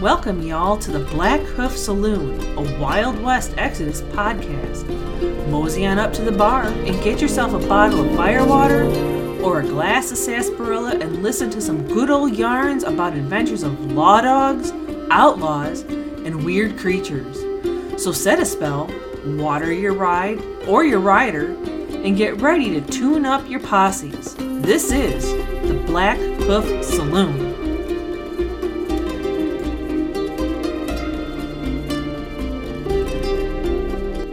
welcome y'all to the Black Hoof Saloon, a Wild West Exodus podcast. Mosey on up to the bar and get yourself a bottle of firewater or a glass of sarsaparilla and listen to some good old yarns about adventures of law dogs, outlaws, and weird creatures. So set a spell, water your ride or your rider, and get ready to tune up your posses. This is the Black Hoof Saloon.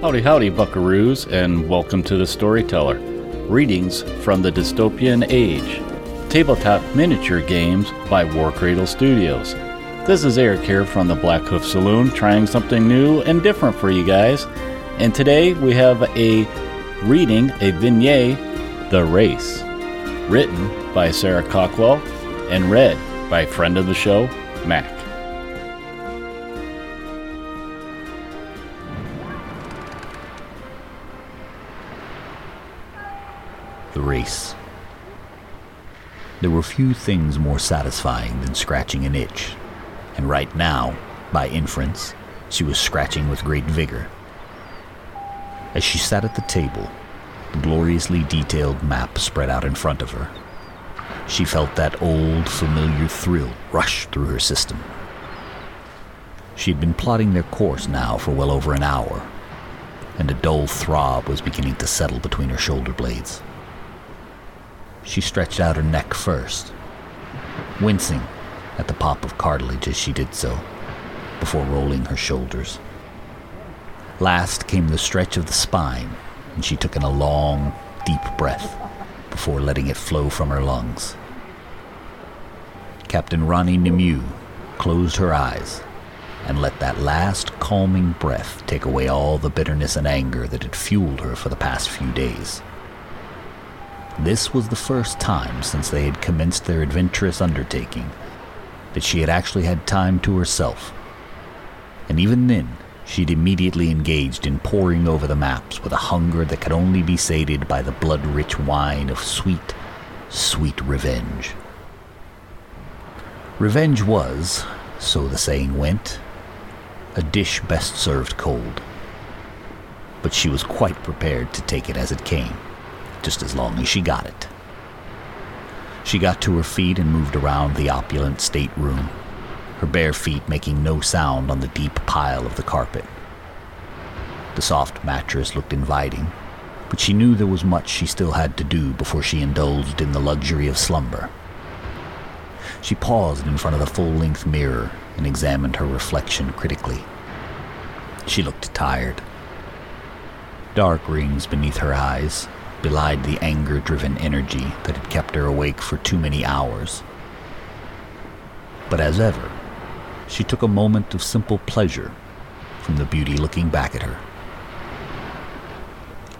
Howdy, howdy, buckaroos, and welcome to the Storyteller. Readings from the Dystopian Age. Tabletop miniature games by Warcradle Studios. This is Eric here from the Black Hoof Saloon, trying something new and different for you guys. And today we have a reading, a vignette, The Race, written by Sarah Cawkwell and read by friend of the show, Mac. The race. There were few things more satisfying than scratching an itch, and right now, by inference, she was scratching with great vigor. As she sat at the table, the gloriously detailed map spread out in front of her, she felt that old, familiar thrill rush through her system. She had been plotting their course now for well over an hour, and a dull throb was beginning to settle between her shoulder blades. She stretched out her neck first, wincing at the pop of cartilage as she did so, before rolling her shoulders. Last came the stretch of the spine, and she took in a long, deep breath before letting it flow from her lungs. Captain Ronnie Nemo closed her eyes and let that last calming breath take away all the bitterness and anger that had fueled her for the past few days. This was the first time since they had commenced their adventurous undertaking that she had actually had time to herself. And even then, she'd immediately engaged in poring over the maps with a hunger that could only be sated by the blood rich wine of sweet, sweet revenge. Revenge was, so the saying went, a dish best served cold. But she was quite prepared to take it as it came just as long as she got it. She got to her feet and moved around the opulent stateroom, her bare feet making no sound on the deep pile of the carpet. The soft mattress looked inviting, but she knew there was much she still had to do before she indulged in the luxury of slumber. She paused in front of the full length mirror and examined her reflection critically. She looked tired. Dark rings beneath her eyes, belied the anger driven energy that had kept her awake for too many hours. But as ever, she took a moment of simple pleasure from the beauty looking back at her.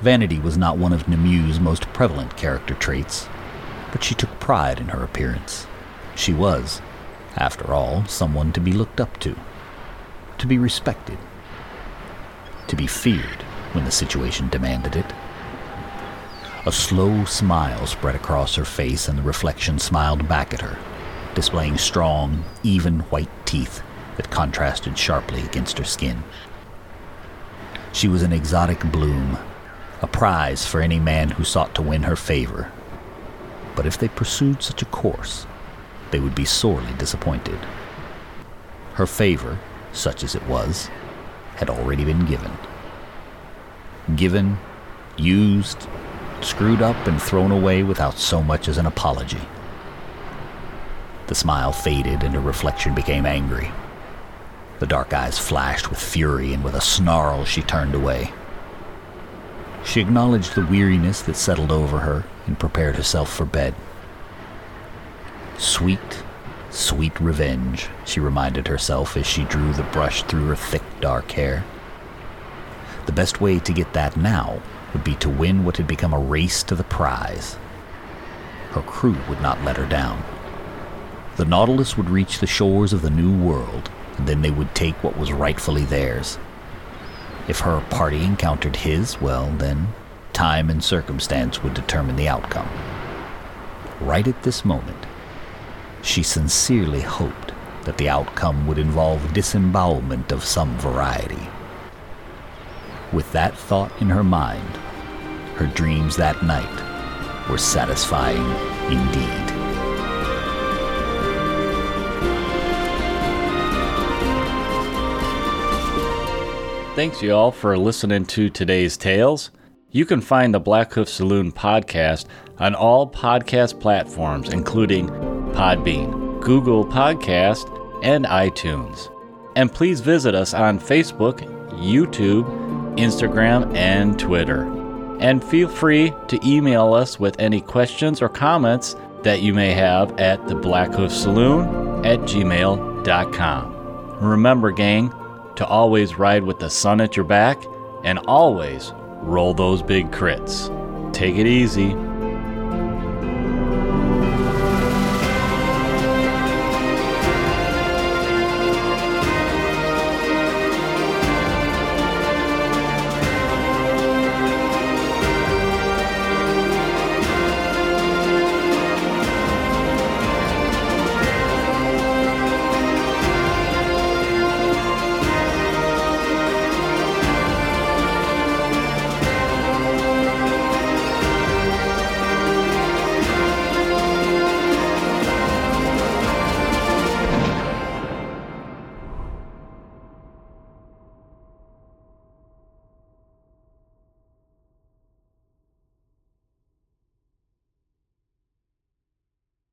Vanity was not one of Nemo's most prevalent character traits, but she took pride in her appearance. She was, after all, someone to be looked up to, to be respected, to be feared when the situation demanded it. A slow smile spread across her face, and the reflection smiled back at her, displaying strong, even white teeth that contrasted sharply against her skin. She was an exotic bloom, a prize for any man who sought to win her favor. But if they pursued such a course, they would be sorely disappointed. Her favor, such as it was, had already been given. Given, used, screwed up and thrown away without so much as an apology. The smile faded and her reflection became angry. The dark eyes flashed with fury, and with a snarl she turned away. She acknowledged the weariness that settled over her and prepared herself for bed. Sweet, sweet revenge, she reminded herself as she drew the brush through her thick dark hair. The best way to get that now would be to win what had become a race to the prize. Her crew would not let her down. The Nautilus would reach the shores of the New World, and then they would take what was rightfully theirs. If her party encountered his, well, then time and circumstance would determine the outcome. Right at this moment, she sincerely hoped that the outcome would involve disembowelment of some variety. With that thought in her mind, her dreams that night were satisfying indeed. Thanks, you all, for listening to today's tales. You can find the Black Hoof Saloon podcast on all podcast platforms, including Podbean, Google Podcast, and iTunes. And please visit us on Facebook, YouTube, Instagram, and Twitter. And feel free to email us with any questions or comments that you may have at the Black Hoof Saloon at gmail.com. Remember, gang, to always ride with the sun at your back and always roll those big crits. Take it easy.